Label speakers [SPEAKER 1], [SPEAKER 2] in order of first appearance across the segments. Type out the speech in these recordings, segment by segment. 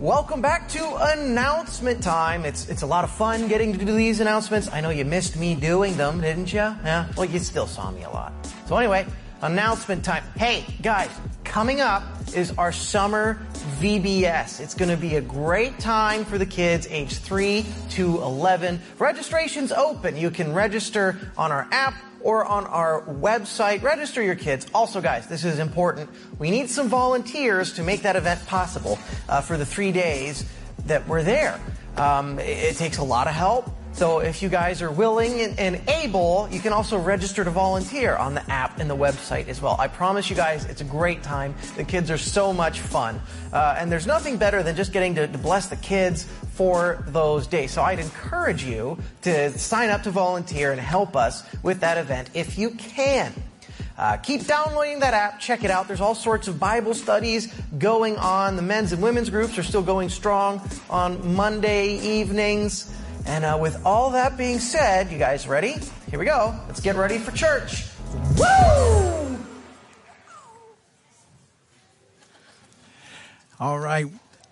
[SPEAKER 1] Welcome back to announcement time. It's it's a lot of fun getting to do these announcements. I know you missed me doing them, didn't you? Yeah. Well, you still saw me a lot. So anyway, announcement time. Hey, guys, coming up is our summer VBS. It's going to be a great time for the kids age 3 to 11. Registration's open. You can register on our app or on our website. Register your kids. Also, guys, this is important. We need some volunteers to make that event possible uh, for the three days that we're there. Um, it, it takes a lot of help. So if you guys are willing and, and, able, you can also register to volunteer on the app and the website as well. I promise you guys, it's a great time. The kids are so much fun. Uh, and there's nothing better than just getting to, to bless the kids for those days. So I'd encourage you to sign up to volunteer and help us with that event if you can. Uh, keep downloading that app. Check it out. There's all sorts of Bible studies going on. The men's and women's groups are still going strong on Monday evenings. And uh, with all that being said, you guys ready? Here we go. Let's get ready for church. Woo!
[SPEAKER 2] All right.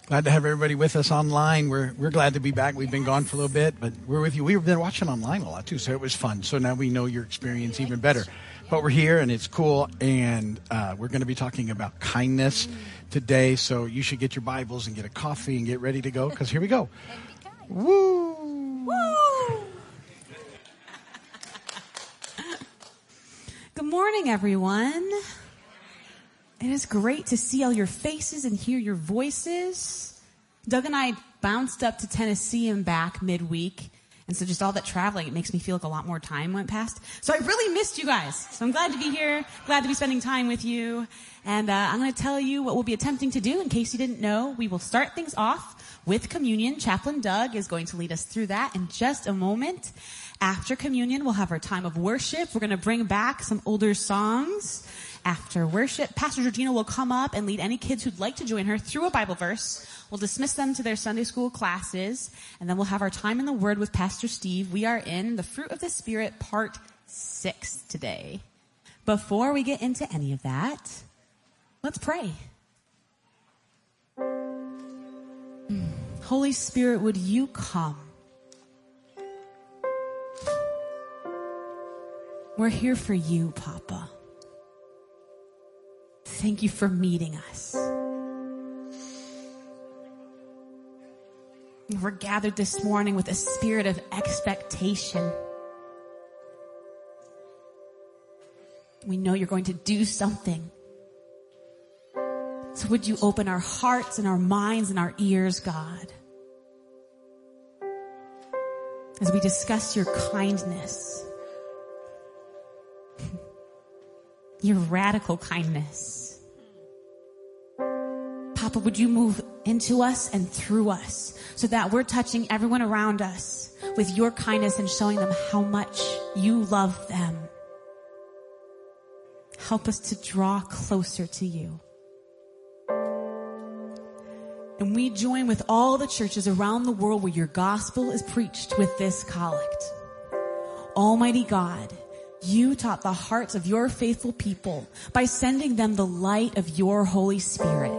[SPEAKER 2] Glad to have everybody with us online. We're, we're glad to be back. We've been gone for a little bit, but we're with you. We've been watching online a lot too, so it was fun. So now we know your experience even better. But we're here and it's cool, and uh, we're going to be talking about kindness today. So you should get your Bibles and get a coffee and get ready to go because here we go. Woo!
[SPEAKER 3] Good morning, everyone. It is great to see all your faces and hear your voices. Doug and I bounced up to Tennessee and back midweek. And so just all that traveling, it makes me feel like a lot more time went past. So I really missed you guys. So I'm glad to be here, glad to be spending time with you. And uh, I'm going to tell you what we'll be attempting to do in case you didn't know. We will start things off with communion. Chaplain Doug is going to lead us through that in just a moment. After communion, we'll have our time of worship. We're going to bring back some older songs. After worship, Pastor Georgina will come up and lead any kids who'd like to join her through a Bible verse. We'll dismiss them to their Sunday school classes, and then we'll have our time in the Word with Pastor Steve. We are in the Fruit of the Spirit, part six today. Before we get into any of that, let's pray. Holy Spirit, would you come? We're here for you, Papa. Thank you for meeting us. We're gathered this morning with a spirit of expectation. We know you're going to do something. So would you open our hearts and our minds and our ears, God? As we discuss your kindness, your radical kindness. Papa, would you move into us and through us so that we're touching everyone around us with your kindness and showing them how much you love them. Help us to draw closer to you. And we join with all the churches around the world where your gospel is preached with this collect. Almighty God, you taught the hearts of your faithful people by sending them the light of your Holy Spirit.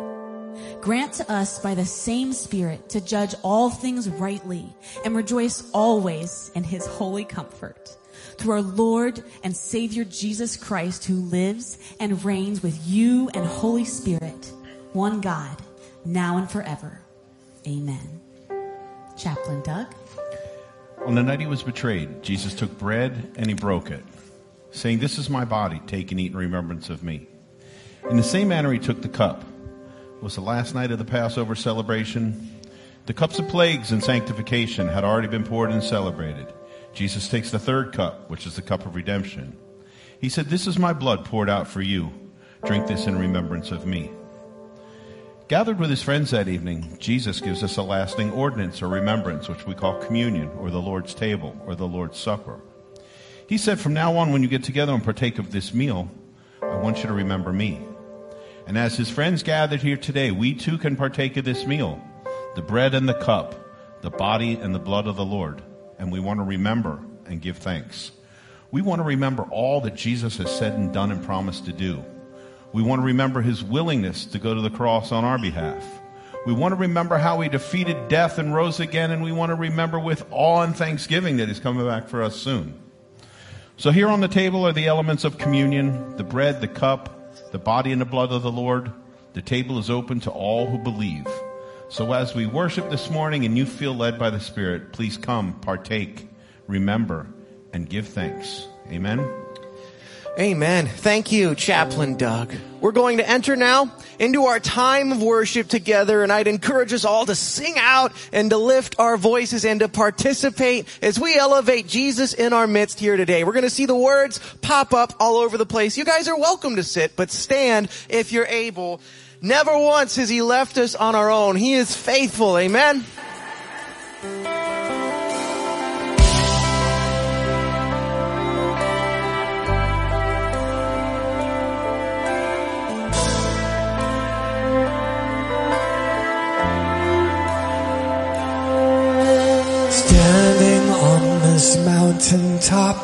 [SPEAKER 3] Grant to us by the same Spirit to judge all things rightly and rejoice always in his holy comfort. Through our Lord and Savior Jesus Christ who lives and reigns with you and Holy Spirit, one God, now and forever. Amen. Chaplain Doug.
[SPEAKER 4] On the night he was betrayed, Jesus took bread and he broke it, saying, This is my body, take and eat in remembrance of me. In the same manner, he took the cup. It was the last night of the Passover celebration. The cups of plagues and sanctification had already been poured and celebrated. Jesus takes the third cup, which is the cup of redemption. He said, This is my blood poured out for you. Drink this in remembrance of me. Gathered with his friends that evening, Jesus gives us a lasting ordinance or remembrance, which we call communion or the Lord's table or the Lord's supper. He said, From now on, when you get together and partake of this meal, I want you to remember me. And as his friends gathered here today, we too can partake of this meal the bread and the cup, the body and the blood of the Lord. And we want to remember and give thanks. We want to remember all that Jesus has said and done and promised to do. We want to remember his willingness to go to the cross on our behalf. We want to remember how he defeated death and rose again, and we want to remember with awe and thanksgiving that he's coming back for us soon. So here on the table are the elements of communion, the bread, the cup, the body and the blood of the Lord. The table is open to all who believe. So as we worship this morning and you feel led by the Spirit, please come, partake, remember, and give thanks. Amen.
[SPEAKER 1] Amen. Thank you, Chaplain Doug. We're going to enter now into our time of worship together, and I'd encourage us all to sing out and to lift our voices and to participate as we elevate Jesus in our midst here today. We're going to see the words pop up all over the place. You guys are welcome to sit, but stand if you're able. Never once has he left us on our own. He is faithful. Amen.
[SPEAKER 5] This mountain top,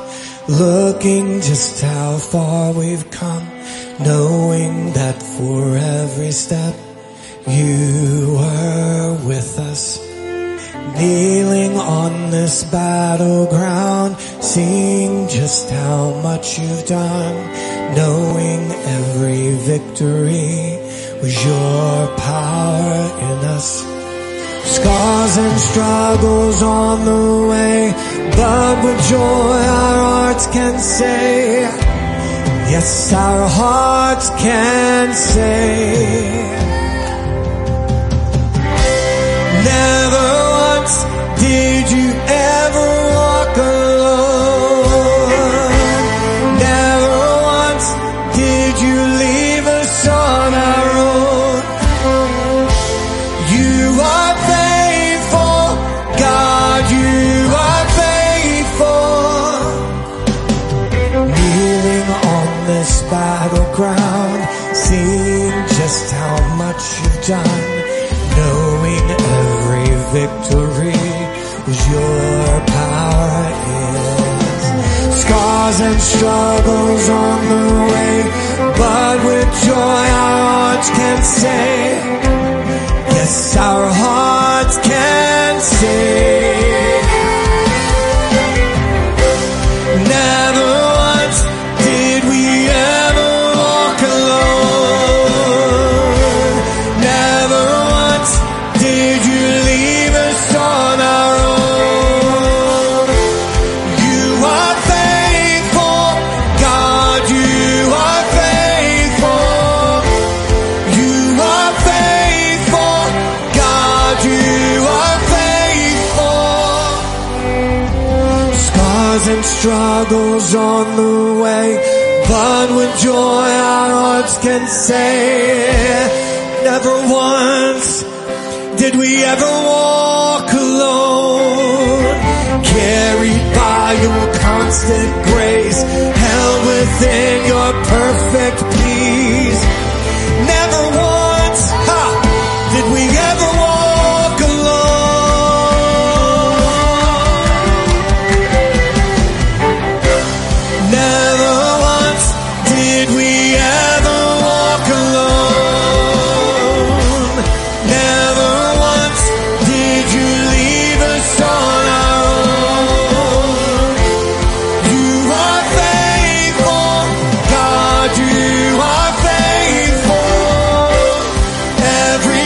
[SPEAKER 5] looking just how far we've come, knowing that for every step you were with us. Kneeling on this battleground, seeing just how much you've done, knowing every victory was your power in us. Scars and struggles on the way, but with joy our hearts can say, yes, our hearts can say. Struggles on the way, but with joy our hearts can say, struggles on the way, but with joy our hearts can say, never once did we ever walk alone. Carried by your constant grace, held within your perfect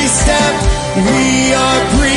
[SPEAKER 5] every step we are
[SPEAKER 6] breathing.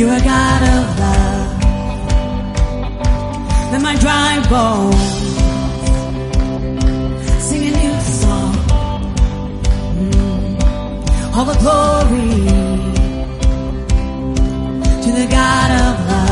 [SPEAKER 6] You're a God of love. Let my dry bones sing a new song. Mm. All the glory to the God of love.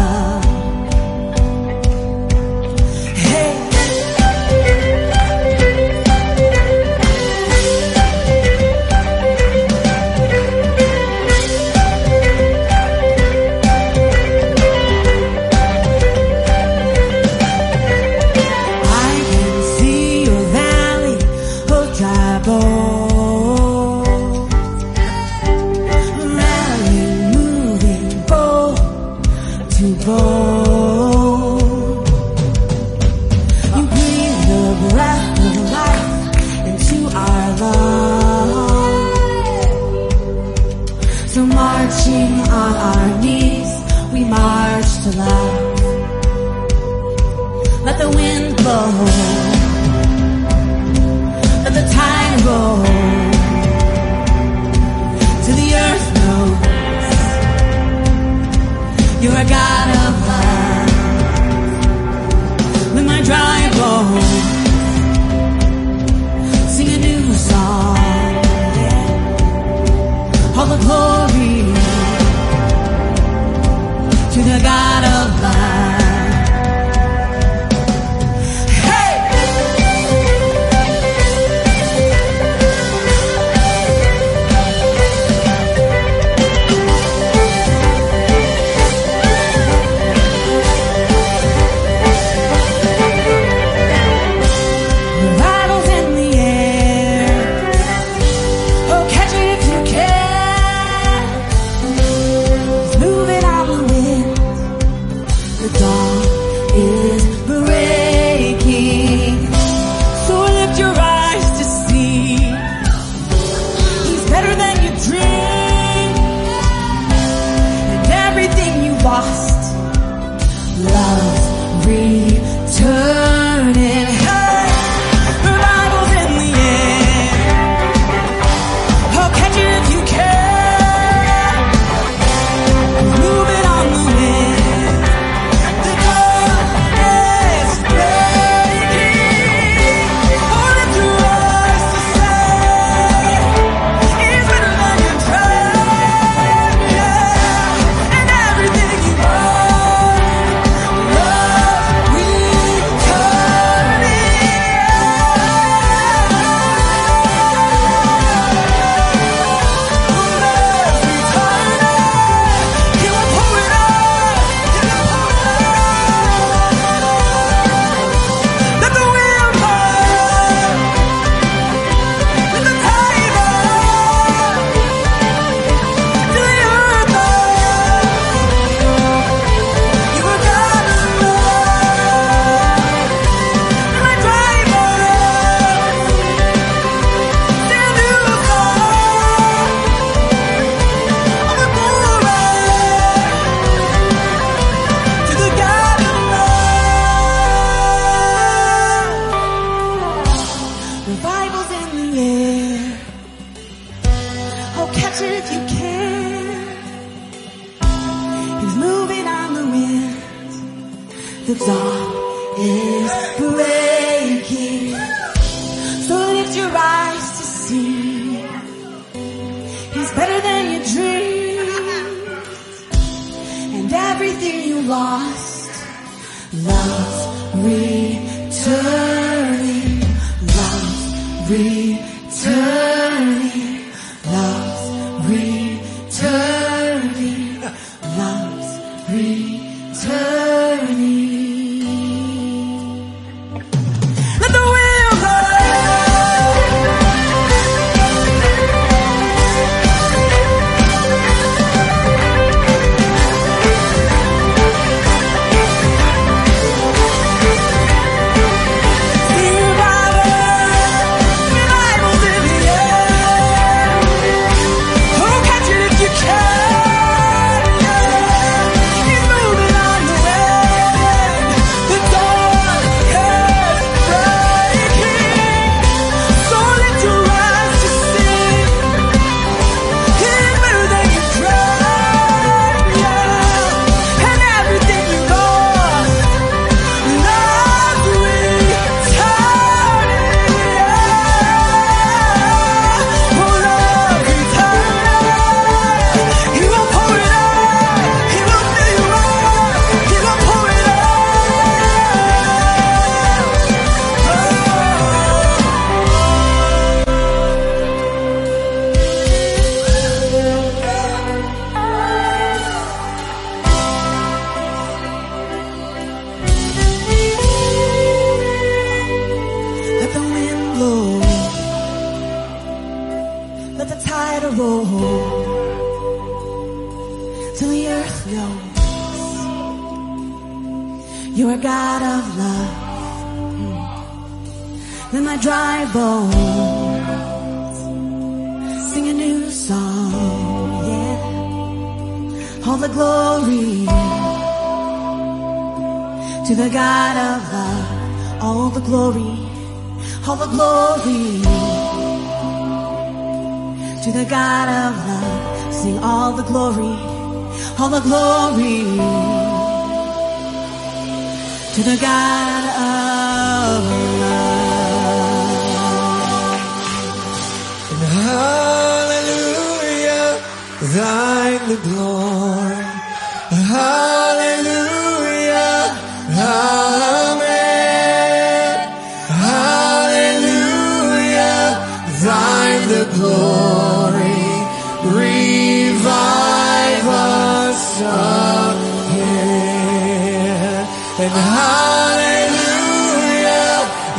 [SPEAKER 6] And
[SPEAKER 5] hallelujah,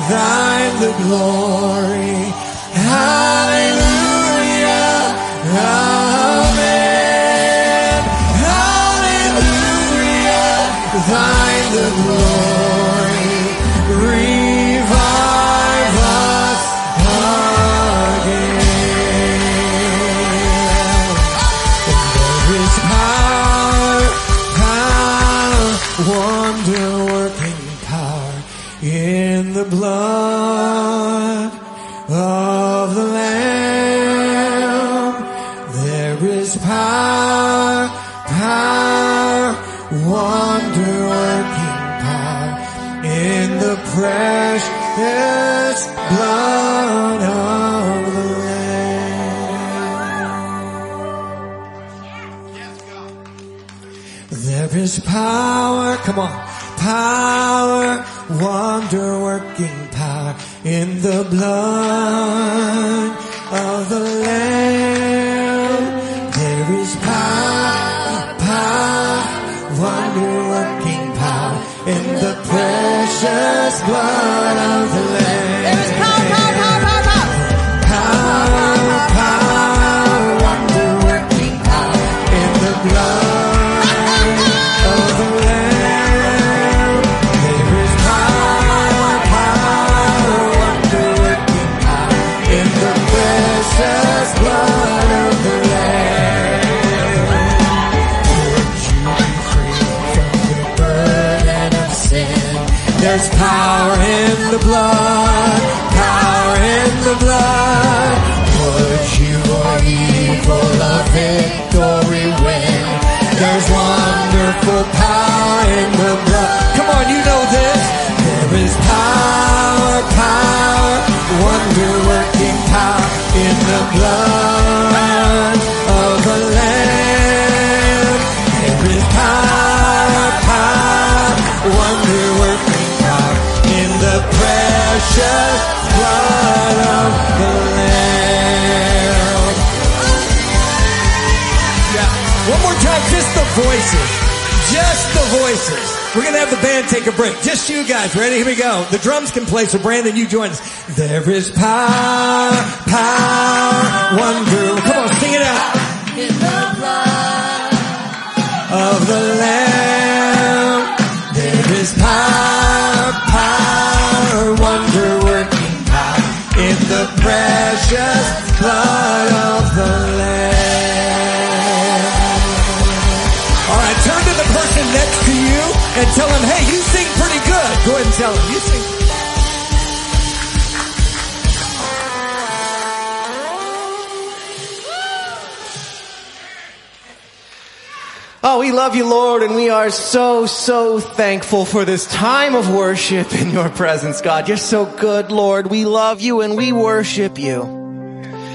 [SPEAKER 5] thine the glory. The blood, power in the blood. Would you or evil a victory win? There's wonderful power We're gonna have the band take a break. Just you guys. Ready? Here we go. The drums can play, so Brandon, you join us. There is power, power, wonder. Come on, sing it out. In the blood of the Lamb. There is power, power, wonder working power in the precious blood of the Lamb. All right, turn to the person next to you and tell him, hey, you sing pretty good. Go ahead and tell him, you sing.
[SPEAKER 1] Oh, we love you, Lord, and we are so, so thankful for this time of worship in your presence, God. You're so good, Lord. We love you and we worship you.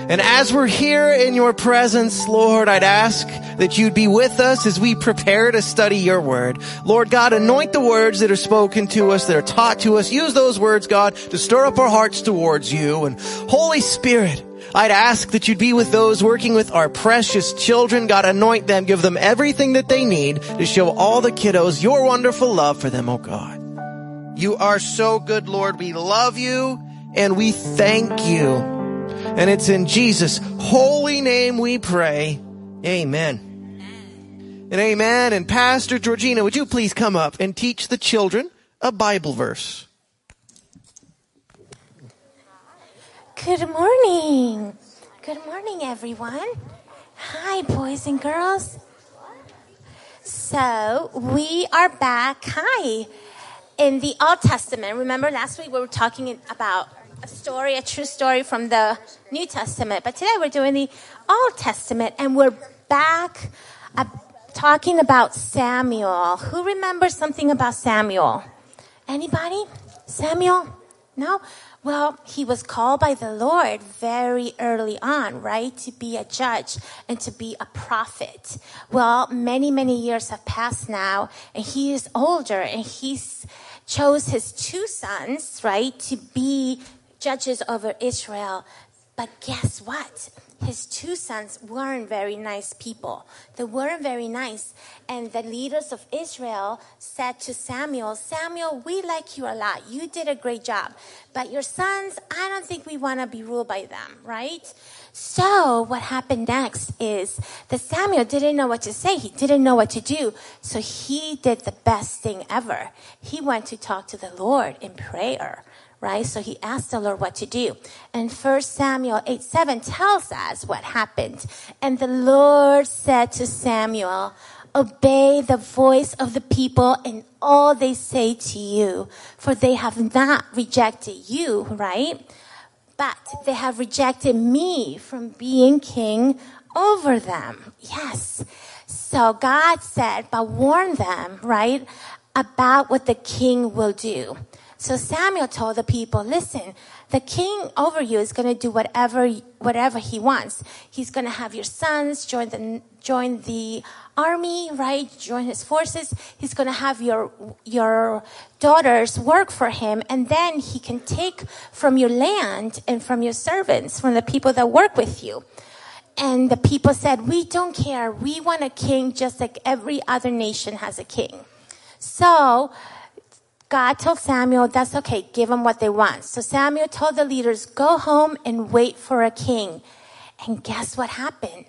[SPEAKER 1] And as we're here in your presence, Lord, I'd ask that you'd be with us as we prepare to study your word. Lord God, anoint the words that are spoken to us, that are taught to us. Use those words, God, to stir up our hearts towards you. And Holy Spirit, I'd ask that you'd be with those working with our precious children. God, anoint them, give them everything that they need to show all the kiddos your wonderful love for them, oh God. You are so good, Lord. We love you and we thank you. And it's in Jesus' holy name we pray. Amen. And amen. And Pastor Georgina, would you please come up and teach the children a Bible verse?
[SPEAKER 7] Good morning. Good morning, everyone. Hi, boys and girls. So, we are back. Hi. In the Old Testament. Remember last week we were talking about a story, a true story from the New Testament. But today we're doing the Old Testament and we're back uh, talking about Samuel. Who remembers something about Samuel? Anybody? Samuel? No? Well, he was called by the Lord very early on, right? To be a judge and to be a prophet. Well, many, many years have passed now and he is older and he's chose his two sons, right, to be judges over Israel. But guess what? His two sons weren't very nice people. They weren't very nice. And the leaders of Israel said to Samuel, Samuel, we like you a lot. You did a great job. But your sons, I don't think we want to be ruled by them, right? So what happened next is that Samuel didn't know what to say. He didn't know what to do. So he did the best thing ever. He went to talk to the Lord in prayer right? So he asked the Lord what to do. And first Samuel 8 7 tells us what happened. And the Lord said to Samuel, Obey the voice of the people and all they say to you, for they have not rejected you, right? But they have rejected me from being king over them. Yes. So God said, but warn them, right, about what the king will do. So Samuel told the people, listen, the king over you is going to do whatever, whatever he wants. He's going to have your sons join the, join the army, right? Join his forces. He's going to have your, your daughters work for him. And then he can take from your land and from your servants, from the people that work with you. And the people said, we don't care. We want a king just like every other nation has a king. So, God told Samuel, that's okay, give them what they want. So Samuel told the leaders, go home and wait for a king. And guess what happened?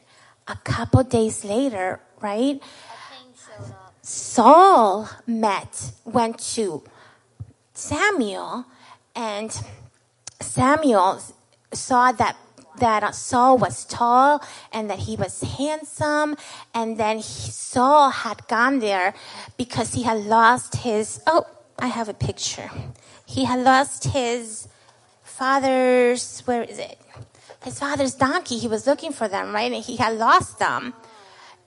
[SPEAKER 7] A couple days later, right? Saul met, went to Samuel, and Samuel saw that that Saul was tall and that he was handsome, and then he, Saul had gone there because he had lost his oh I have a picture. He had lost his father's, where is it? His father's donkey. He was looking for them, right? And he had lost them.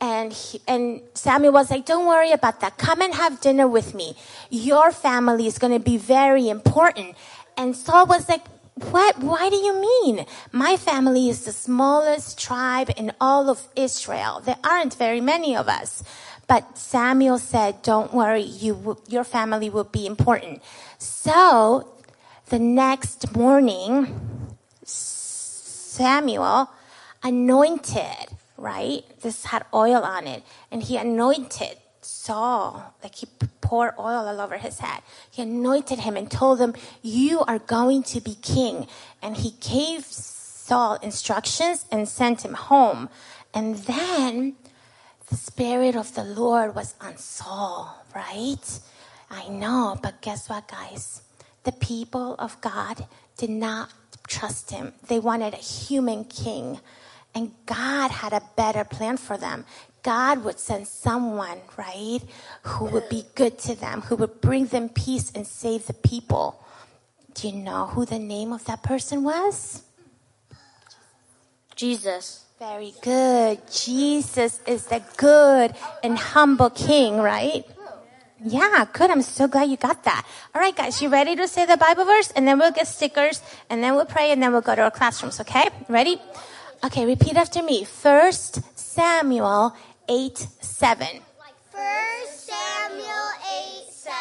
[SPEAKER 7] And he, and Samuel was like, don't worry about that. Come and have dinner with me. Your family is going to be very important. And Saul was like, what? Why do you mean? My family is the smallest tribe in all of Israel. There aren't very many of us. But Samuel said, don't worry, you, your family will be important. So the next morning, Samuel anointed, right? This had oil on it and he anointed Saul, like he poured oil all over his head. He anointed him and told him, you are going to be king. And he gave Saul instructions and sent him home. And then the Spirit of the Lord was on Saul, right? I know, but guess what, guys? The people of God did not trust him. They wanted a human king, and God had a better plan for them. God would send someone, right, who would be good to them, who would bring them peace and save the people. Do you know who the name of that person was?
[SPEAKER 8] Jesus.
[SPEAKER 7] Very good. Jesus is the good and humble king, right? Yeah, good. I'm so glad you got that. All right, guys, you ready to say the Bible verse? And then we'll get stickers, and then we'll pray, and then we'll go to our classrooms, okay? Ready? Okay, repeat after me. First Samuel 8 7.
[SPEAKER 9] First Samuel 8 7.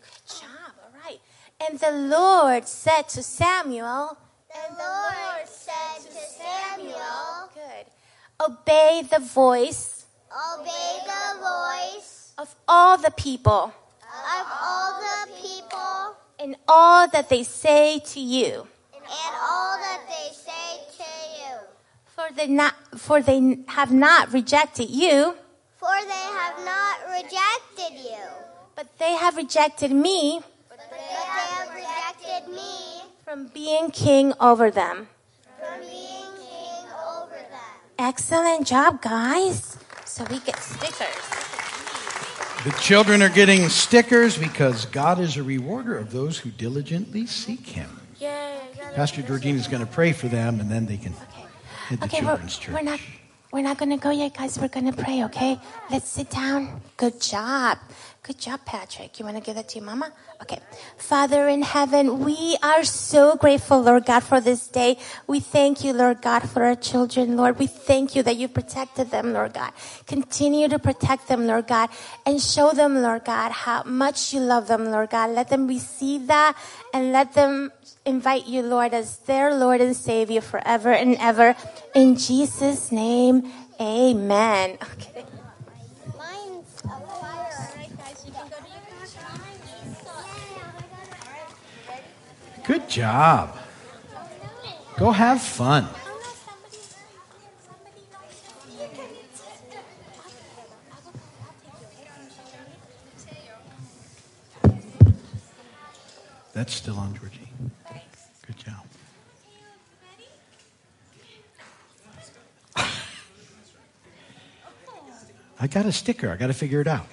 [SPEAKER 7] Good job. All right. And the Lord said to Samuel,
[SPEAKER 9] The Lord said to Samuel,
[SPEAKER 7] Good. Obey the voice
[SPEAKER 9] Obey the voice
[SPEAKER 7] of all the people
[SPEAKER 9] of all the people
[SPEAKER 7] in all that they say to you.
[SPEAKER 9] and all that they say to you.
[SPEAKER 7] For they not, for they have not rejected you,
[SPEAKER 9] For they have not rejected you,
[SPEAKER 7] but they have rejected me
[SPEAKER 9] but they have rejected me
[SPEAKER 7] from being king over them.
[SPEAKER 9] from being king over them.
[SPEAKER 7] Excellent job, guys. So we get stickers.
[SPEAKER 2] The children are getting stickers because God is a rewarder of those who diligently seek Him.
[SPEAKER 7] Yay.
[SPEAKER 2] Pastor Georgina is going to pray for them, and then they can hit the
[SPEAKER 7] Okay, we're,
[SPEAKER 2] children's church.
[SPEAKER 7] we're not we're not gonna go yet, guys. We're gonna pray, okay? Let's sit down. Good job. Good job, Patrick. You wanna give that to your mama? Okay. Father in heaven, we are so grateful, Lord God, for this day. We thank you, Lord God, for our children, Lord. We thank you that you protected them, Lord God. Continue to protect them, Lord God, and show them, Lord God, how much you love them, Lord God. Let them receive that and let them invite you, Lord, as their Lord and Savior forever and ever. In Jesus' name, amen. Okay.
[SPEAKER 2] Good job. Go have fun. That's still on, Georgie. Good job. I got a sticker. I got to figure it out.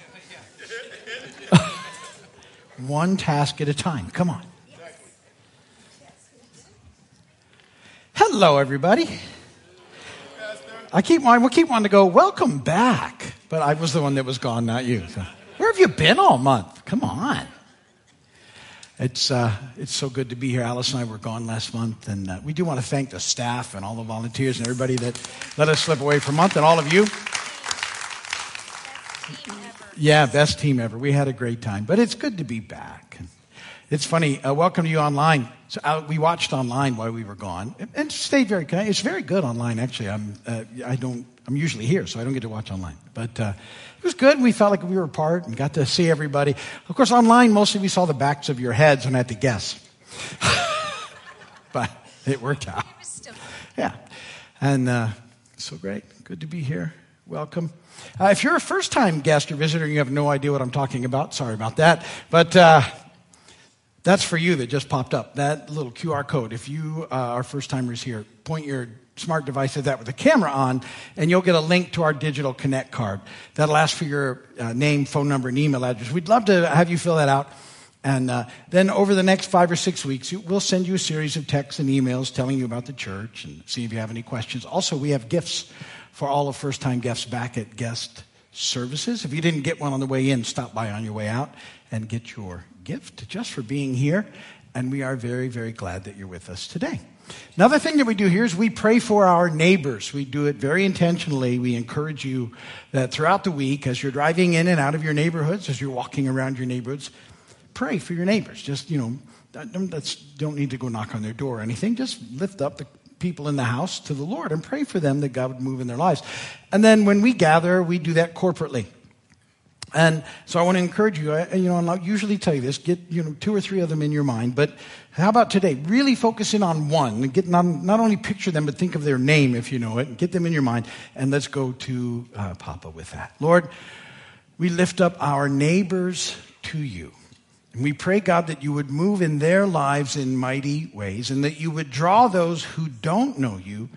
[SPEAKER 2] One task at a time. Come on. Hello, everybody. I keep I will keep wanting to go. Welcome back, but I was the one that was gone, not you. So, where have you been all month? Come on. It's uh, it's so good to be here. Alice and I were gone last month, and uh, we do want to thank the staff and all the volunteers and everybody that let us slip away for a month, and all of you. Yeah, best team ever. We had a great time, but it's good to be back. It's funny. Uh, welcome to you online. So uh, we watched online while we were gone, and, stayed very. good. It's very good online, actually. I'm uh, I don't. I'm usually here, so I don't get to watch online. But uh, it was good. We felt like we were apart and got to see everybody. Of course, online mostly we saw the backs of your heads and had to guess. but it worked out. Yeah, and uh, so great. Good to be here. Welcome. Uh, if you're a first-time guest or visitor and you have no idea what I'm talking about, sorry about that. But uh, that's for you that just popped up. That little QR code. If you uh, are first timers here, point your smart device at that with the camera on, and you'll get a link to our digital connect card. That'll ask for your uh, name, phone number, and email address. We'd love to have you fill that out. And uh, then over the next five or six weeks, we'll send you a series of texts and emails telling you about the church and see if you have any questions. Also, we have gifts for all of first time guests back at guest services. If you didn't get one on the way in, stop by on your way out and get your gift just for being here. And we are very, very glad that you're with us today. Another thing that we do here is we pray for our neighbors. We do it very intentionally. We encourage you that throughout the week, as you're driving in and out of your neighborhoods, as you're walking around your neighborhoods, pray for your neighbors. Just, you know, don't, that's, don't need to go knock on their door or anything. Just lift up the people in the house to the Lord and pray for them that God would move in their lives. And then when we gather, we do that corporately. And so I want to encourage you, I, you know, and I'll usually tell you this, get, you know, two or three of them in your mind, but how about today? Really focus in on one and get not, not only picture them, but think of their name if you know it, and get them in your mind. And let's go to uh, Papa with that. Lord, we lift up our neighbors to you. And we pray, God, that you would move in their lives in mighty ways and that you would draw those who don't know you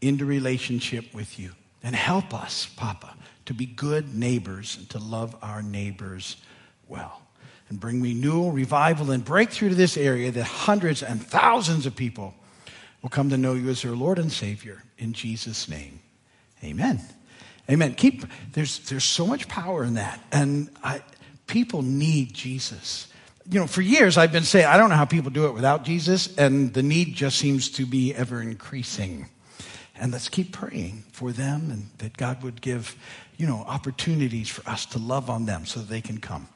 [SPEAKER 2] into relationship with you. And help us, Papa, to be good neighbors and to love our neighbors well. And bring renewal, revival, and breakthrough to this area that hundreds and thousands of people will come to know you as their Lord and Savior. In Jesus' name, amen. Amen. Keep, there's, there's so much power in that. And I, people need Jesus. You know, for years I've been saying, I don't know how people do it without Jesus, and the need just seems to be ever increasing. And let's keep praying for them and that God would give, you know, opportunities for us to love on them so that they can come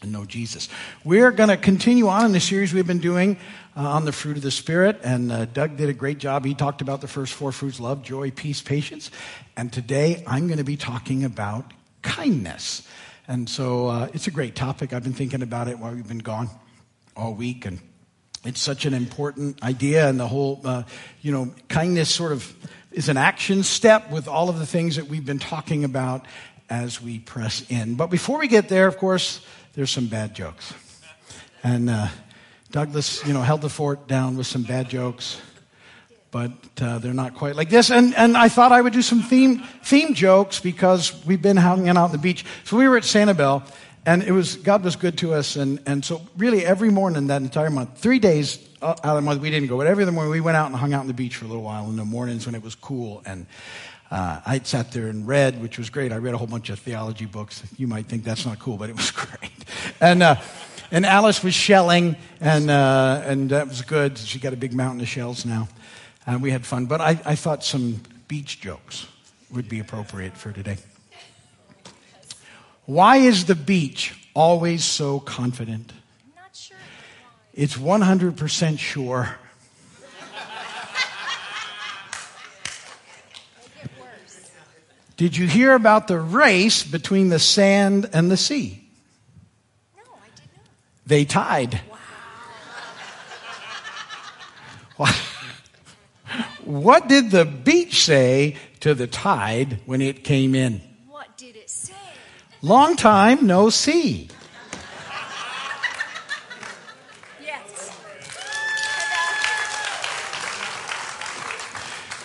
[SPEAKER 2] and know Jesus. We're going to continue on in the series we've been doing uh, on the fruit of the Spirit. And uh, Doug did a great job. He talked about the first four fruits love, joy, peace, patience. And today I'm going to be talking about kindness. And so uh, it's a great topic. I've been thinking about it while we've been gone all week. And It's such an important idea, and the whole, uh, you know, kindness sort of is an action step with all of the things that we've been talking about as we press in. But before we get there, of course, there's some bad jokes. And uh, Douglas, you know, held the fort down with some bad jokes, but uh, they're not quite like this. And, and I thought I would do some theme, theme jokes because we've been hanging out on the beach. So we were at Sanibel, and it was, God was good to us. And, and so really every morning that entire month, three days uh, out of the month, we didn't go, but every morning we went out and hung out on the beach for a little while in the mornings when it was cool. And uh, I sat there and read, which was great. I read a whole bunch of theology books. You might think that's not cool, but it was great. And, uh, and Alice was shelling, and, uh, and that was good. She got a big mountain of shells now. And we had fun. But I, I thought some beach jokes would be appropriate for today. Why is the beach always so confident?
[SPEAKER 9] Not sure.
[SPEAKER 2] It's 100% sure. Did you hear about the race between the sand and the sea?
[SPEAKER 9] No, I did not.
[SPEAKER 2] They tied. What- What did the beach say to the tide when it came in?
[SPEAKER 9] What did it say?
[SPEAKER 2] Long time no see.
[SPEAKER 9] Yes.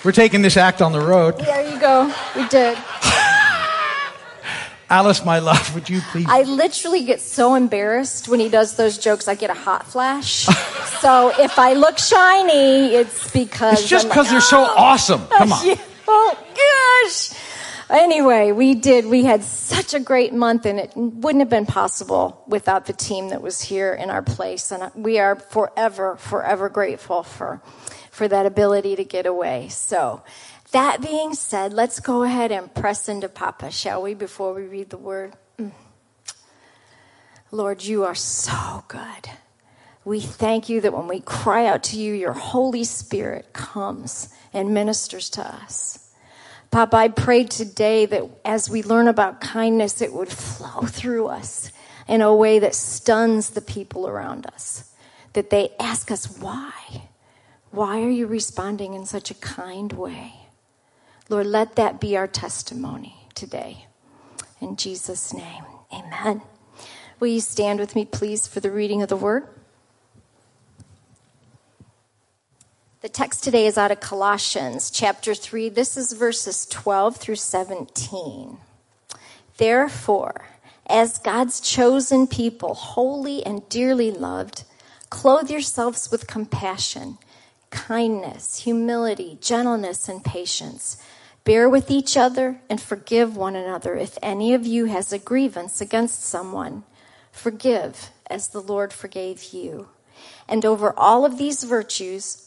[SPEAKER 2] We're taking this act on the road.
[SPEAKER 8] There you go. We did.
[SPEAKER 2] Alice, my love, would you please?
[SPEAKER 8] I literally get so embarrassed when he does those jokes. I get a hot flash. so if I look shiny, it's because
[SPEAKER 2] It's just because
[SPEAKER 8] like,
[SPEAKER 2] they're so
[SPEAKER 8] "Oh,
[SPEAKER 2] awesome. Come on.
[SPEAKER 8] Oh gosh. Anyway, we did. We had such a great month, and it wouldn't have been possible without the team that was here in our place. And we are forever, forever grateful for for that ability to get away. So, that being said, let's go ahead and press into Papa, shall we? Before we read the word. Mm. Lord, you are so good. We thank you that when we cry out to you, your Holy Spirit comes and ministers to us. Papa, I pray today that as we learn about kindness, it would flow through us in a way that stuns the people around us. That they ask us, why? Why are you responding in such a kind way? Lord, let that be our testimony today. In Jesus' name, amen. Will you stand with me, please, for the reading of the word? The text today is out of Colossians chapter 3. This is verses 12 through 17. Therefore, as God's chosen people, holy and dearly loved, clothe yourselves with compassion, kindness, humility, gentleness, and patience. Bear with each other and forgive one another if any of you has a grievance against someone. Forgive as the Lord forgave you. And over all of these virtues,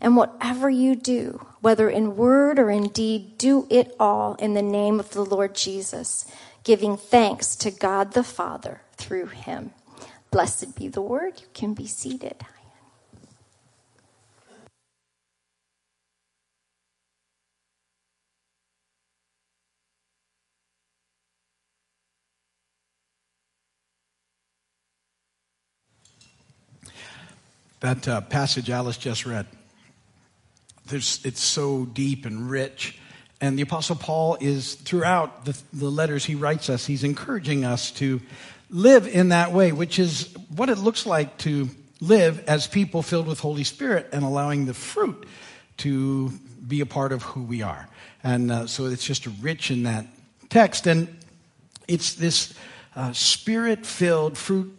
[SPEAKER 8] And whatever you do, whether in word or in deed, do it all in the name of the Lord Jesus, giving thanks to God the Father through him. Blessed be the word. You can be seated.
[SPEAKER 2] That uh, passage Alice just read, there's, it's so deep and rich. And the Apostle Paul is, throughout the, the letters he writes us, he's encouraging us to live in that way, which is what it looks like to live as people filled with Holy Spirit and allowing the fruit to be a part of who we are. And uh, so it's just rich in that text. And it's this uh, spirit filled, fruit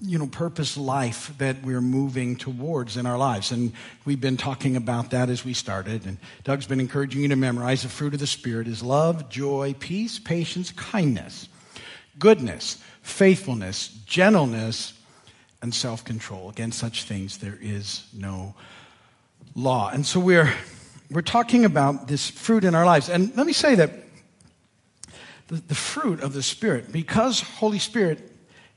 [SPEAKER 2] you know, purpose life that we're moving towards in our lives. And we've been talking about that as we started. And Doug's been encouraging you to memorize the fruit of the Spirit is love, joy, peace, patience, kindness, goodness, faithfulness, gentleness, and self control. Against such things, there is no law. And so we're, we're talking about this fruit in our lives. And let me say that the, the fruit of the Spirit, because Holy Spirit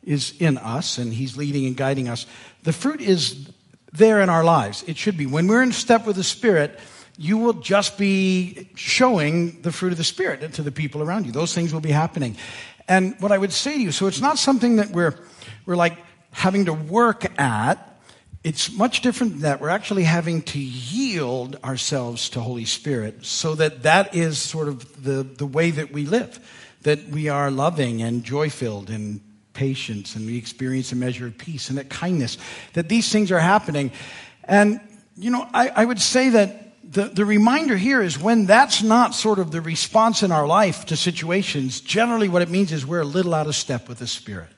[SPEAKER 2] is in us and He's leading and guiding us, the fruit is there in our lives. It should be. When we're in step with the Spirit, you will just be showing the fruit of the Spirit to the people around you. Those things will be happening. And what I would say to you, so it's not something that we're, we're like having to work at. It's much different than that. We're actually having to yield ourselves to Holy Spirit so that that is sort of the, the way that we live, that we are loving and joy filled and patience and we experience a measure of peace and that kindness, that these things are happening. And, you know, I, I would say that the, the reminder here is when that's not sort of the response in our life to situations, generally what it means is we're a little out of step with the Spirit.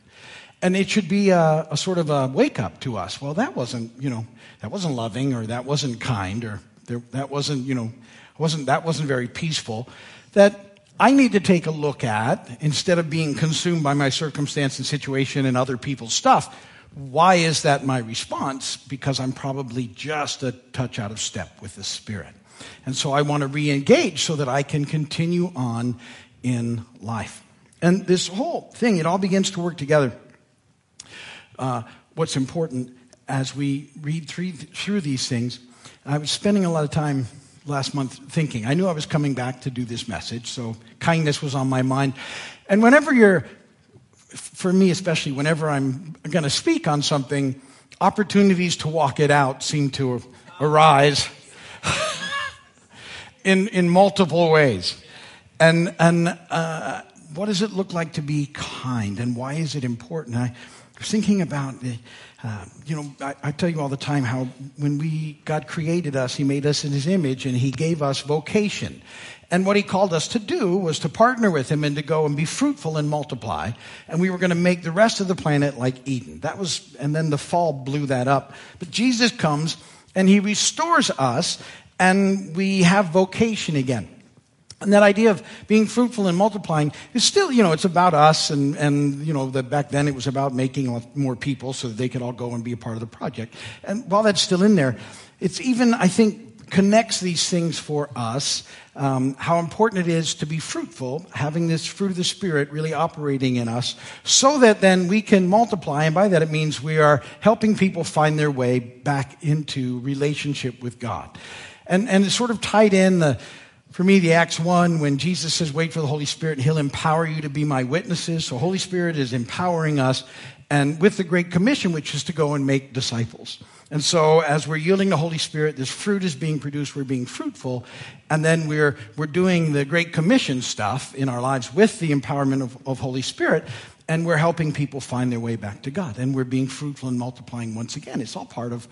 [SPEAKER 2] And it should be a, a sort of a wake up to us. Well, that wasn't, you know, that wasn't loving or that wasn't kind or there, that wasn't, you know, wasn't, that wasn't very peaceful. That I need to take a look at instead of being consumed by my circumstance and situation and other people's stuff. Why is that my response? Because I'm probably just a touch out of step with the Spirit. And so I want to re engage so that I can continue on in life. And this whole thing, it all begins to work together. Uh, what's important as we read through, through these things, I was spending a lot of time last month thinking. I knew I was coming back to do this message, so kindness was on my mind. And whenever you're, for me especially, whenever I'm going to speak on something, opportunities to walk it out seem to arise in, in multiple ways. And, and uh, what does it look like to be kind, and why is it important? I was thinking about the uh, you know, I, I, tell you all the time how when we God created us, He made us in His image, and He gave us vocation. And what He called us to do was to partner with Him and to go and be fruitful and multiply. And we were going to make the rest of the planet like Eden. That was, and then the fall blew that up. But Jesus comes and He restores us, and we have vocation again. And that idea of being fruitful and multiplying is still, you know, it's about us. And, and you know, the, back then it was about making more people so that they could all go and be a part of the project. And while that's still in there, it's even, I think, connects these things for us. Um, how important it is to be fruitful, having this fruit of the Spirit really operating in us, so that then we can multiply. And by that it means we are helping people find their way back into relationship with God. And, and it's sort of tied in the, for me, the Acts 1, when Jesus says, wait for the Holy Spirit, He'll empower you to be my witnesses. So Holy Spirit is empowering us and with the Great Commission, which is to go and make disciples. And so as we're yielding the Holy Spirit, this fruit is being produced, we're being fruitful, and then we're, we're doing the Great Commission stuff in our lives with the empowerment of, of Holy Spirit, and we're helping people find their way back to God. And we're being fruitful and multiplying once again. It's all part of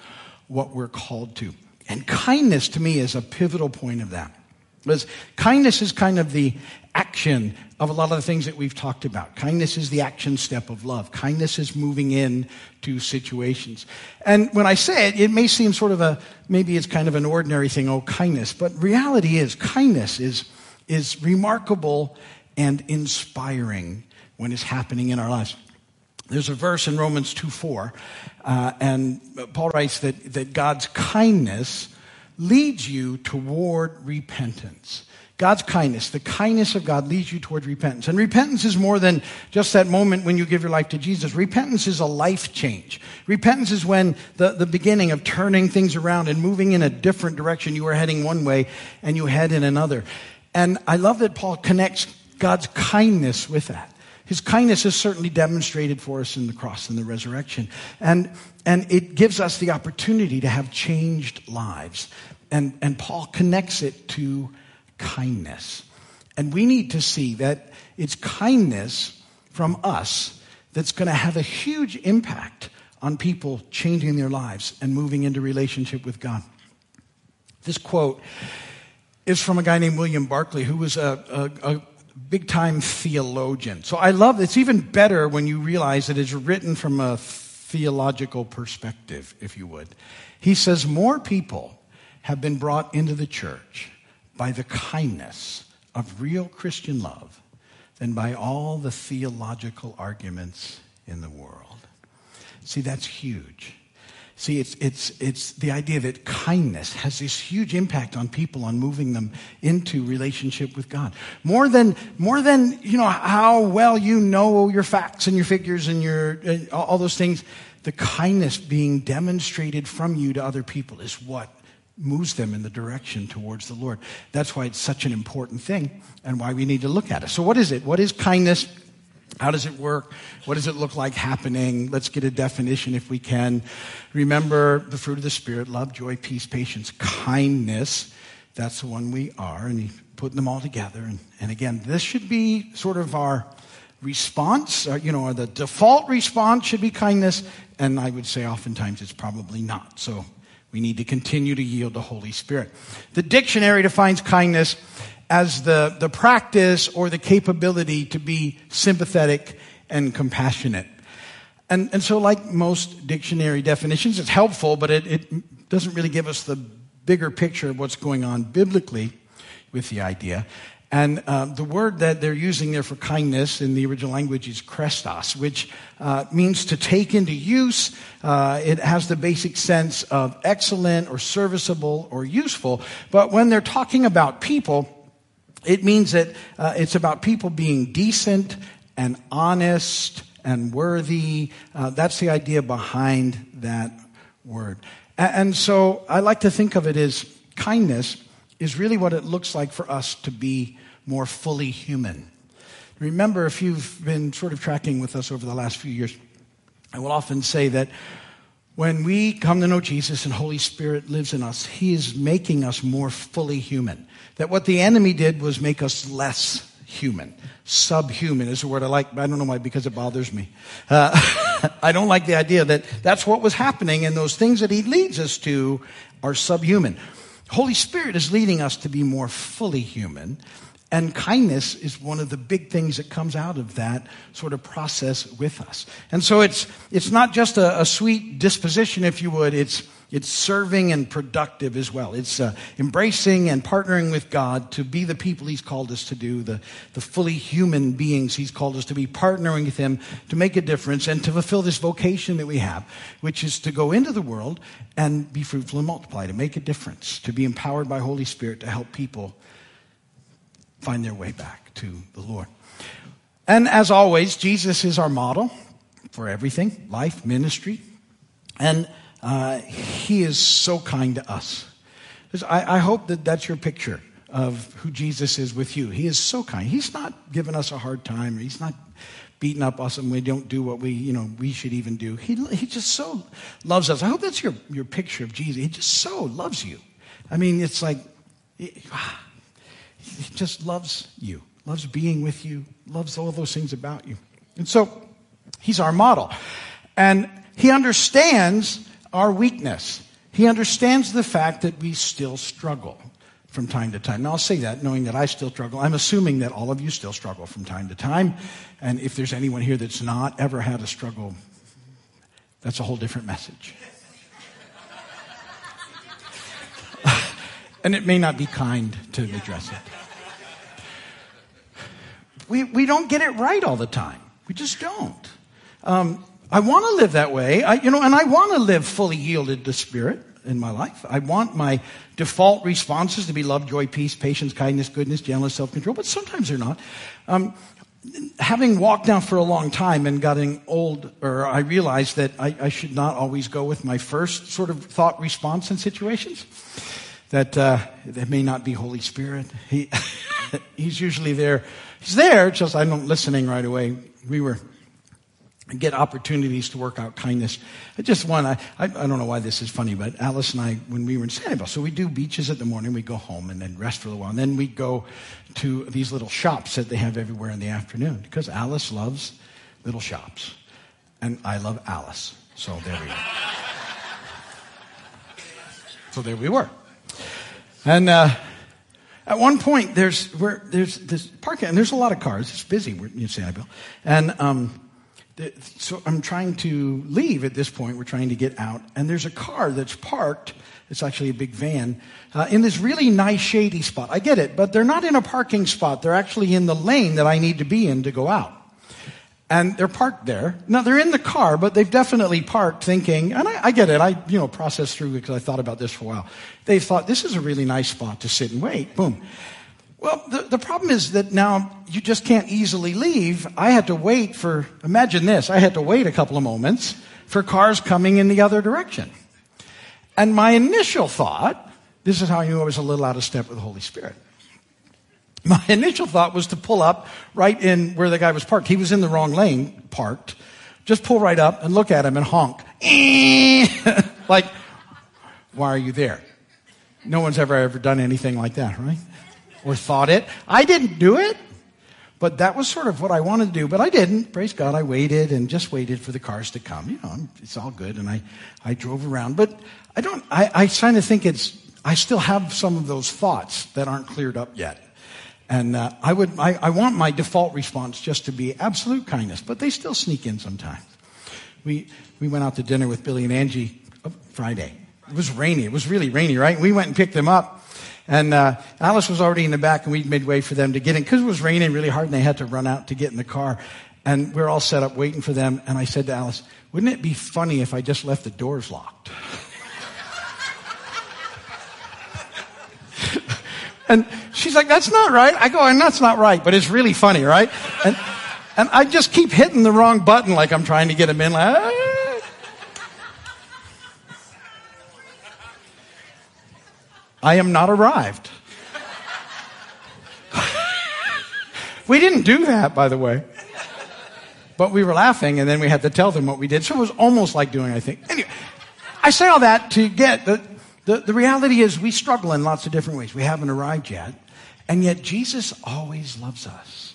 [SPEAKER 2] what we're called to. And kindness to me is a pivotal point of that. Because kindness is kind of the action of a lot of the things that we've talked about. Kindness is the action step of love. Kindness is moving in to situations. And when I say it, it may seem sort of a, maybe it's kind of an ordinary thing, oh, kindness. But reality is, kindness is, is remarkable and inspiring when it's happening in our lives. There's a verse in Romans 2 4, uh, and Paul writes that, that God's kindness leads you toward repentance. God's kindness, the kindness of God leads you toward repentance. And repentance is more than just that moment when you give your life to Jesus. Repentance is a life change. Repentance is when the, the beginning of turning things around and moving in a different direction. You were heading one way and you head in another. And I love that Paul connects God's kindness with that. His kindness is certainly demonstrated for us in the cross and the resurrection. And, and it gives us the opportunity to have changed lives. And, and Paul connects it to kindness. And we need to see that it's kindness from us that's going to have a huge impact on people changing their lives and moving into relationship with God. This quote is from a guy named William Barclay, who was a, a, a big time theologian. So I love it's even better when you realize it is written from a theological perspective, if you would. He says more people have been brought into the church by the kindness of real Christian love than by all the theological arguments in the world. See, that's huge. See, it's, it's, it's the idea that kindness has this huge impact on people, on moving them into relationship with God. More than, more than, you know, how well you know your facts and your figures and your, uh, all those things. The kindness being demonstrated from you to other people is what moves them in the direction towards the Lord. That's why it's such an important thing and why we need to look at it. So what is it? What is kindness? How does it work? What does it look like happening? Let's get a definition if we can. Remember the fruit of the Spirit love, joy, peace, patience, kindness. That's the one we are. And putting them all together. And, and again, this should be sort of our response. Or, you know, the default response should be kindness. And I would say oftentimes it's probably not. So we need to continue to yield to Holy Spirit. The dictionary defines kindness as the, the practice or the capability to be sympathetic and compassionate. And, and so, like most dictionary definitions, it's helpful, but it, it doesn't really give us the bigger picture of what's going on biblically with the idea. And uh, the word that they're using there for kindness in the original language is chrestos, which uh, means to take into use. Uh, it has the basic sense of excellent or serviceable or useful. But when they're talking about people, it means that uh, it's about people being decent and honest and worthy. Uh, that's the idea behind that word. And, and so I like to think of it as kindness is really what it looks like for us to be more fully human. Remember, if you've been sort of tracking with us over the last few years, I will often say that when we come to know Jesus and Holy Spirit lives in us, He is making us more fully human. That what the enemy did was make us less human. Subhuman is a word I like, I don't know why, because it bothers me. Uh, I don't like the idea that that's what was happening, and those things that He leads us to are subhuman. Holy Spirit is leading us to be more fully human. And kindness is one of the big things that comes out of that sort of process with us. And so it's, it's not just a, a sweet disposition, if you would, it's, it's serving and productive as well. It's uh, embracing and partnering with God to be the people He's called us to do, the, the fully human beings He's called us to be, partnering with Him to make a difference and to fulfill this vocation that we have, which is to go into the world and be fruitful and multiply, to make a difference, to be empowered by Holy Spirit to help people find their way back to the Lord. And as always, Jesus is our model for everything life, ministry. And uh, he is so kind to us. I, I hope that that's your picture of who Jesus is with you. He is so kind. He's not giving us a hard time. He's not beating up us and we don't do what we, you know, we should even do. He, he just so loves us. I hope that's your, your picture of Jesus. He just so loves you. I mean, it's like, he just loves you, loves being with you, loves all those things about you. And so he's our model. And he understands our weakness. He understands the fact that we still struggle from time to time. Now, I'll say that knowing that I still struggle. I'm assuming that all of you still struggle from time to time. And if there's anyone here that's not ever had a struggle, that's a whole different message. and it may not be kind to address it. We, we don't get it right all the time. We just don't. Um, I want to live that way, I, you know, and I want to live fully yielded to Spirit in my life. I want my default responses to be love, joy, peace, patience, kindness, goodness, gentleness, self-control, but sometimes they're not. Um, having walked now for a long time and getting old, or I realized that I, I, should not always go with my first sort of thought response in situations. That uh, that may not be Holy Spirit. He he's usually there. He's there, just I'm not listening right away. We were get opportunities to work out kindness. I just want, I, I, don't know why this is funny, but Alice and I, when we were in Sanibel, so we do beaches at the morning, we go home and then rest for a while. And then we go to these little shops that they have everywhere in the afternoon because Alice loves little shops. And I love Alice. So there we go. so there we were. And, uh, at one point, there's there's this parking, and there's a lot of cars. It's busy. In Sanibel, and um, so I'm trying to leave at this point. We're trying to get out, and there's a car that's parked. It's actually a big van uh, in this really nice shady spot. I get it, but they're not in a parking spot. They're actually in the lane that I need to be in to go out. and they're parked there. Now they're in the car, but they've definitely parked thinking, and I, I get it. I, you know, processed through because I thought about this for a while. They thought this is a really nice spot to sit and wait. Boom. Well, the, the problem is that now you just can't easily leave. I had to wait for, imagine this, I had to wait a couple of moments for cars coming in the other direction. And my initial thought, this is how I knew I was a little out of step with the Holy Spirit. My initial thought was to pull up right in where the guy was parked. He was in the wrong lane, parked. Just pull right up and look at him and honk. like, why are you there? No one's ever ever done anything like that, right? Or thought it. I didn't do it, but that was sort of what I wanted to do, but I didn't. Praise God, I waited and just waited for the cars to come. You know, it's all good, and I, I drove around. But I don't, I, I kind of think it's, I still have some of those thoughts that aren't cleared up yet. And uh, I would, I, I want my default response just to be absolute kindness, but they still sneak in sometimes. We we went out to dinner with Billy and Angie uh, Friday. It was rainy. It was really rainy, right? We went and picked them up, and uh, Alice was already in the back, and we made way for them to get in because it was raining really hard, and they had to run out to get in the car. And we are all set up waiting for them. And I said to Alice, "Wouldn't it be funny if I just left the doors locked?" And she's like, that's not right. I go, and that's not right, but it's really funny, right? And, and I just keep hitting the wrong button like I'm trying to get him in. Like, "Ah." I am not arrived. we didn't do that, by the way. But we were laughing, and then we had to tell them what we did. So it was almost like doing, I think. Anyway, I say all that to get the, the, the reality is we struggle in lots of different ways. We haven't arrived yet. And yet Jesus always loves us.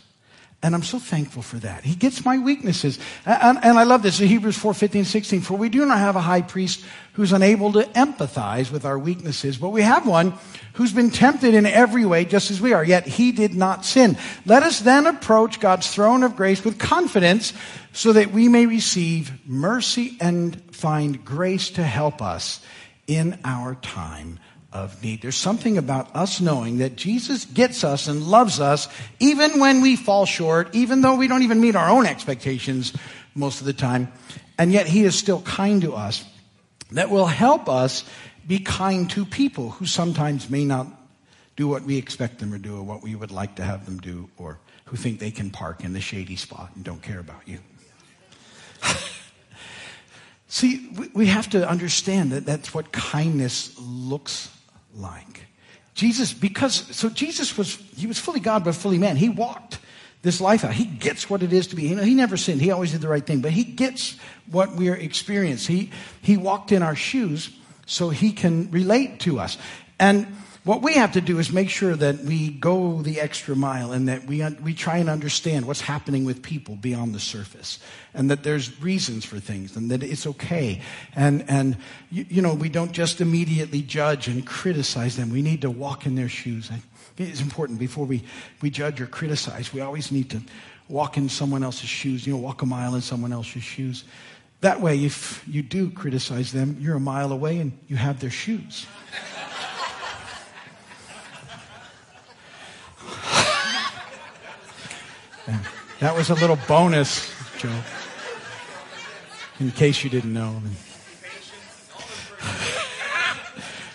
[SPEAKER 2] And I'm so thankful for that. He gets my weaknesses. And, and I love this Hebrews 4, 15, 16. For we do not have a high priest who's unable to empathize with our weaknesses, but we have one who's been tempted in every way just as we are, yet he did not sin. Let us then approach God's throne of grace with confidence so that we may receive mercy and find grace to help us in our time of need. There's something about us knowing that Jesus gets us and loves us even when we fall short, even though we don't even meet our own expectations most of the time, and yet he is still kind to us. That will help us be kind to people who sometimes may not do what we expect them to do or what we would like to have them do or who think they can park in the shady spot and don't care about you. See, we- have to understand that that's what kindness looks like. Jesus, because, so Jesus was, he was fully God but fully man. He walked this life out. He gets what it is to be. You know, he never sinned. He always did the right thing, but he gets what we're experiencing. He, he walked in our shoes so he can relate to us. And what we have to do is make sure that we go the extra mile and that we, we try and understand what's happening with people beyond the surface and that there's reasons for things and that it's okay. And, and you, you know, we don't just immediately judge and criticize them. We need to walk in their shoes. It's important before we, we judge or criticize. We always need to walk in someone else's shoes, you know, walk a mile in someone else's shoes. That way, if you do criticize them, you're a mile away and you have their shoes. That was a little bonus joke. In case you didn't know.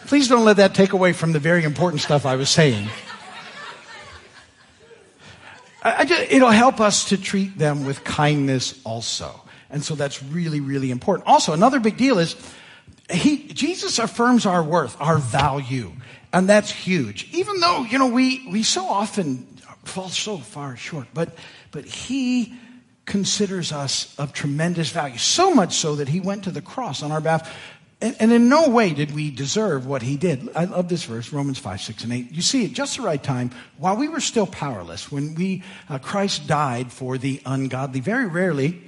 [SPEAKER 2] Please don't let that take away from the very important stuff I was saying. Just, it'll help us to treat them with kindness also. And so that's really, really important. Also, another big deal is he, Jesus affirms our worth, our value. And that's huge. Even though, you know, we, we so often fall so far short, but, but he considers us of tremendous value. So much so that he went to the cross on our behalf. And, and in no way did we deserve what he did. I love this verse, Romans 5, 6, and 8. You see, at just the right time, while we were still powerless, when we, uh, Christ died for the ungodly, very rarely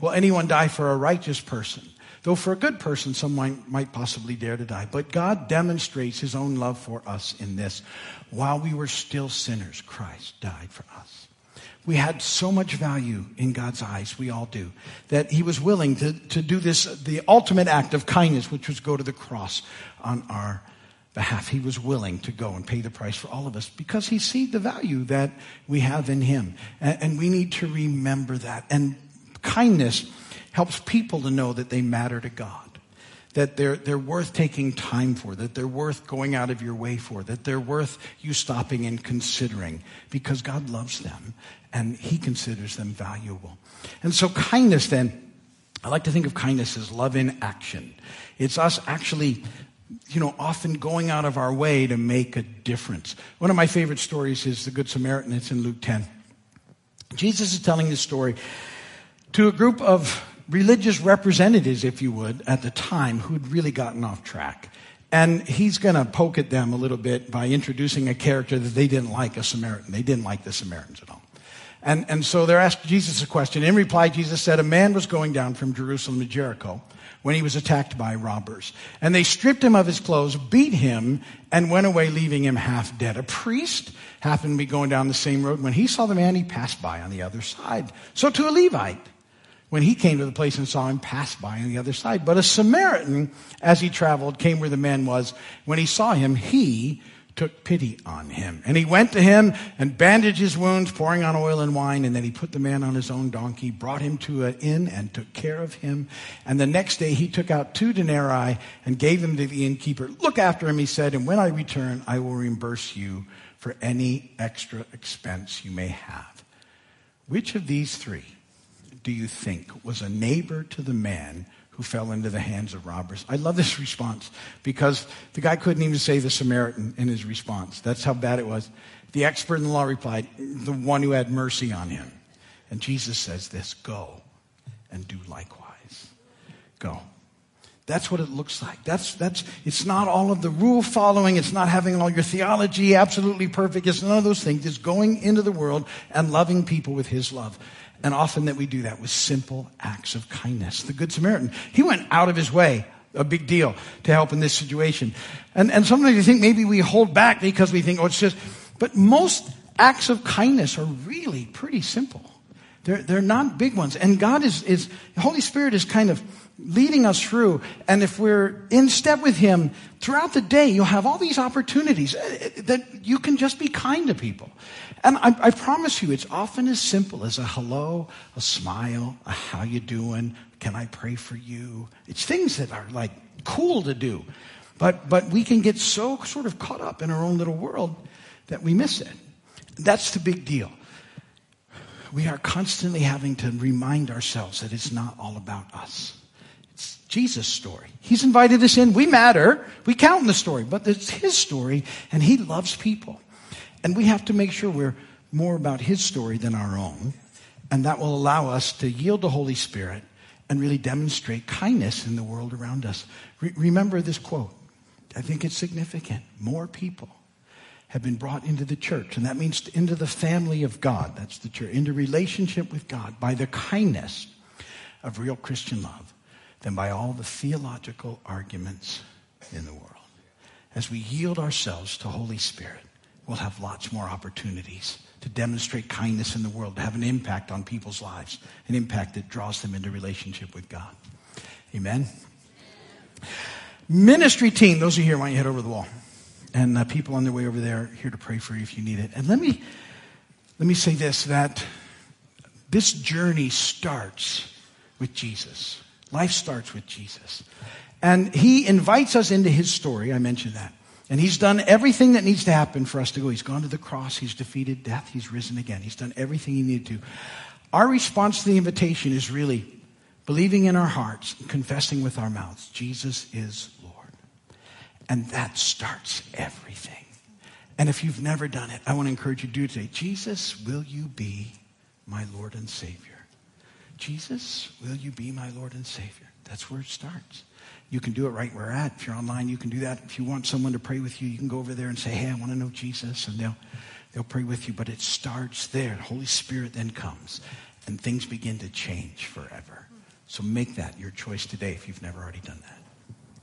[SPEAKER 2] will anyone die for a righteous person. Though for a good person, someone might possibly dare to die. But God demonstrates his own love for us in this. While we were still sinners, Christ died for us. We had so much value in God's eyes, we all do, that he was willing to, to do this, the ultimate act of kindness, which was go to the cross on our behalf. He was willing to go and pay the price for all of us because he sees the value that we have in him. And, and we need to remember that. And kindness helps people to know that they matter to God that they're, they're worth taking time for, that they're worth going out of your way for, that they're worth you stopping and considering because God loves them and He considers them valuable. And so, kindness then, I like to think of kindness as love in action. It's us actually, you know, often going out of our way to make a difference. One of my favorite stories is the Good Samaritan. It's in Luke 10. Jesus is telling this story to a group of religious representatives, if you would, at the time who'd really gotten off track. And he's going to poke at them a little bit by introducing a character that they didn't like, a Samaritan. They didn't like the Samaritans at all. And, and so they're asked Jesus a question. In reply, Jesus said, A man was going down from Jerusalem to Jericho when he was attacked by robbers. And they stripped him of his clothes, beat him, and went away, leaving him half dead. A priest happened to be going down the same road. When he saw the man, he passed by on the other side. So to a Levite, when he came to the place and saw him pass by on the other side. But a Samaritan, as he traveled, came where the man was. When he saw him, he took pity on him. And he went to him and bandaged his wounds, pouring on oil and wine. And then he put the man on his own donkey, brought him to an inn, and took care of him. And the next day he took out two denarii and gave them to the innkeeper. Look after him, he said, and when I return, I will reimburse you for any extra expense you may have. Which of these three? Do you think was a neighbor to the man who fell into the hands of robbers? I love this response because the guy couldn't even say the Samaritan in his response. That's how bad it was. The expert in the law replied, the one who had mercy on him. And Jesus says this go and do likewise. Go. That's what it looks like. That's, that's, it's not all of the rule following. It's not having all your theology absolutely perfect. It's none of those things. It's going into the world and loving people with His love. And often that we do that with simple acts of kindness. The Good Samaritan, he went out of his way, a big deal, to help in this situation. And, and sometimes you think maybe we hold back because we think, oh, it's just, but most acts of kindness are really pretty simple. They're, they're not big ones. And God is, is, the Holy Spirit is kind of leading us through. And if we're in step with Him throughout the day, you'll have all these opportunities uh, that you can just be kind to people. And I, I promise you, it's often as simple as a hello, a smile, a how you doing, can I pray for you? It's things that are like cool to do. But, but we can get so sort of caught up in our own little world that we miss it. That's the big deal. We are constantly having to remind ourselves that it's not all about us. Jesus' story. He's invited us in. We matter. We count in the story, but it's His story, and He loves people. And we have to make sure we're more about His story than our own. And that will allow us to yield the Holy Spirit and really demonstrate kindness in the world around us. Re- remember this quote. I think it's significant. More people have been brought into the church, and that means into the family of God. That's the church, into relationship with God by the kindness of real Christian love than by all the theological arguments in the world. As we yield ourselves to Holy Spirit, we'll have lots more opportunities to demonstrate kindness in the world, to have an impact on people's lives, an impact that draws them into relationship with God. Amen. Ministry team, those are here, why don't you head over the wall? And uh, people on their way over there here to pray for you if you need it. And let me let me say this that this journey starts with Jesus. Life starts with Jesus. And he invites us into his story. I mentioned that. And he's done everything that needs to happen for us to go. He's gone to the cross. He's defeated death. He's risen again. He's done everything he needed to. Our response to the invitation is really believing in our hearts, confessing with our mouths, Jesus is Lord. And that starts everything. And if you've never done it, I want to encourage you to do today. Jesus, will you be my Lord and Savior? Jesus, will you be my Lord and Savior? That's where it starts. You can do it right where we're at. If you're online, you can do that. If you want someone to pray with you, you can go over there and say, Hey, I want to know Jesus, and they'll they'll pray with you. But it starts there. The Holy Spirit then comes, and things begin to change forever. So make that your choice today if you've never already done that.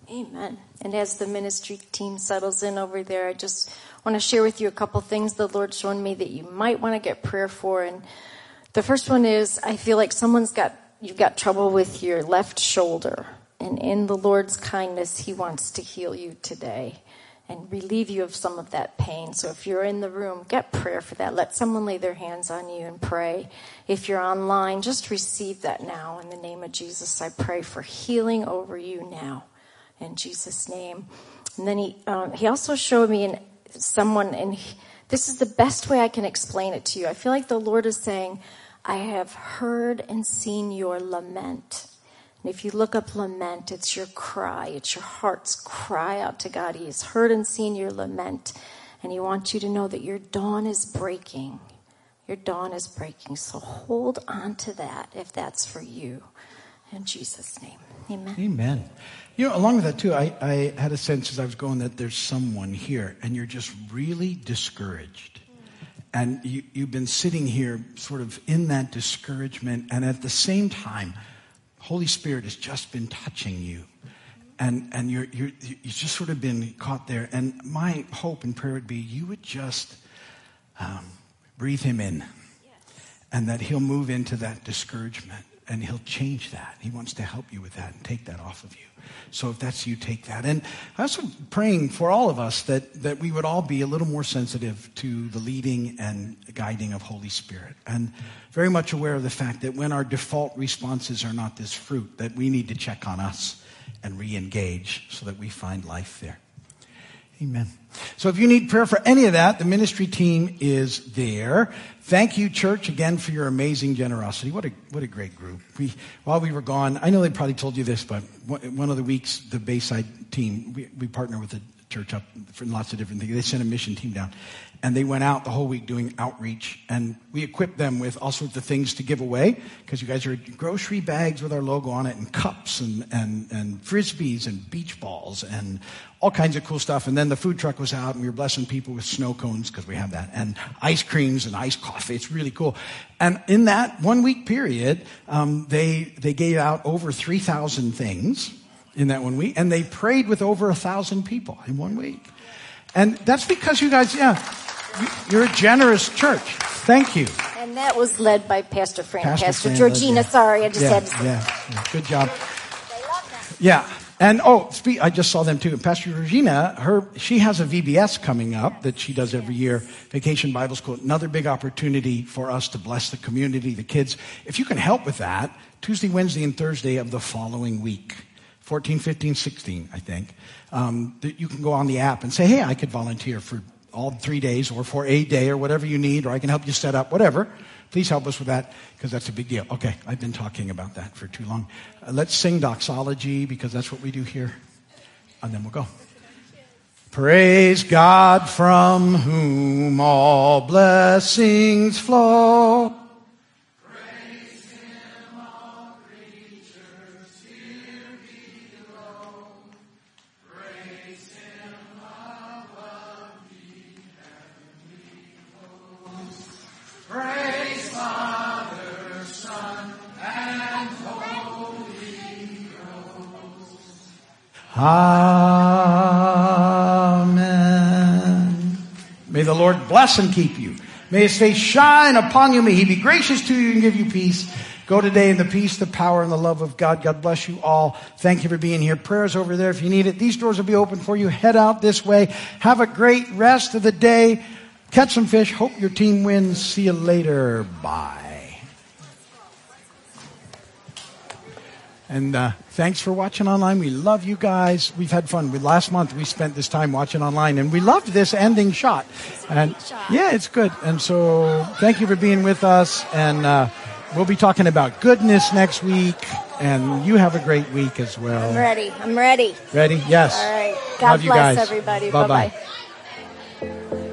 [SPEAKER 8] Amen. And as the ministry team settles in over there, I just want to share with you a couple things the Lord's shown me that you might want to get prayer for. And the first one is I feel like someone's got, you've got trouble with your left shoulder. And in the Lord's kindness, He wants to heal you today. and relieve you of some of that pain. So if you're in the room, get prayer for that. Let someone lay their hands on you and pray. If you're online, just receive that now in the name of Jesus. I pray for healing over you now in Jesus' name. And then he um, he also showed me in someone, and this is the best way I can explain it to you. I feel like the Lord is saying, "I have heard and seen your lament." And if you look up lament, it's your cry, it's your heart's cry out to God. He has heard and seen your lament, and He wants you to know that your dawn is breaking. Your dawn is breaking. So hold on to that if that's for you. In Jesus' name. Amen.
[SPEAKER 2] Amen. You know, along with that too, I, I had a sense as I was going that there's someone here and you're just really discouraged. And you, you've been sitting here sort of in that discouragement and at the same time, Holy Spirit has just been touching you. And, and you're, you're, you've just sort of been caught there. And my hope and prayer would be you would just um, breathe him in and that he'll move into that discouragement and he'll change that. He wants to help you with that and take that off of you. So if that's you, take that. And I'm also praying for all of us that, that we would all be a little more sensitive to the leading and guiding of Holy Spirit. And very much aware of the fact that when our default responses are not this fruit, that we need to check on us and re-engage so that we find life there. Amen. So if you need prayer for any of that, the ministry team is there. Thank you, church, again for your amazing generosity. What a what a great group. We while we were gone, I know they probably told you this, but one of the weeks, the Bayside team, we, we partner with the church up for lots of different things. They sent a mission team down, and they went out the whole week doing outreach, and we equipped them with all sorts of things to give away because you guys are grocery bags with our logo on it, and cups, and and and frisbees, and beach balls, and all kinds of cool stuff. And then the food truck was out, and we were blessing people with snow cones because we have that, and ice creams and iced coffee. It's really cool. And in that one week period, um, they they gave out over three thousand things in that one week, and they prayed with over a thousand people in one week. And that's because you guys, yeah, you- you're a generous church. Thank you.
[SPEAKER 8] And that was led by Pastor Fran.
[SPEAKER 2] Pastor
[SPEAKER 8] Pastor, Georgina,
[SPEAKER 2] yeah.
[SPEAKER 8] sorry, I just
[SPEAKER 2] yeah,
[SPEAKER 8] had to say.
[SPEAKER 2] yeah, yeah. Good job. Yeah. And oh, I just saw them too. Pastor Regina, her, she has a VBS coming up that she does every year, Vacation Bible School. Another big opportunity for us to bless the community, the kids. If you can help with that, Tuesday, Wednesday, and Thursday of the following week, 14, 15, 16, I think, um, that you can go on the app and say, hey, I could volunteer for all three days or for a day or whatever you need, or I can help you set up, whatever. Please help us with that because that's a big deal. Okay, I've been talking about that for too long. Uh, let's sing doxology because that's what we do here, and then we'll go. Praise God from whom all blessings flow. Amen. May the Lord bless and keep you. May his face shine upon you. May he be gracious to you and give you peace. Go today in the peace, the power, and the love of God. God bless you all. Thank you for being here. Prayers over there if you need it. These doors will be open for you. Head out this way. Have a great rest of the day. Catch some fish. Hope your team wins. See you later. Bye. And uh, thanks for watching online. We love you guys. We've had fun. We, last month we spent this time watching online, and we loved this ending shot. And yeah, it's good. And so thank you for being with us. And uh, we'll be talking about goodness next week. And you have a great week as well.
[SPEAKER 8] I'm ready. I'm ready.
[SPEAKER 2] Ready? Yes.
[SPEAKER 8] All right. God
[SPEAKER 2] Love
[SPEAKER 8] bless
[SPEAKER 2] guys.
[SPEAKER 8] everybody. Bye bye.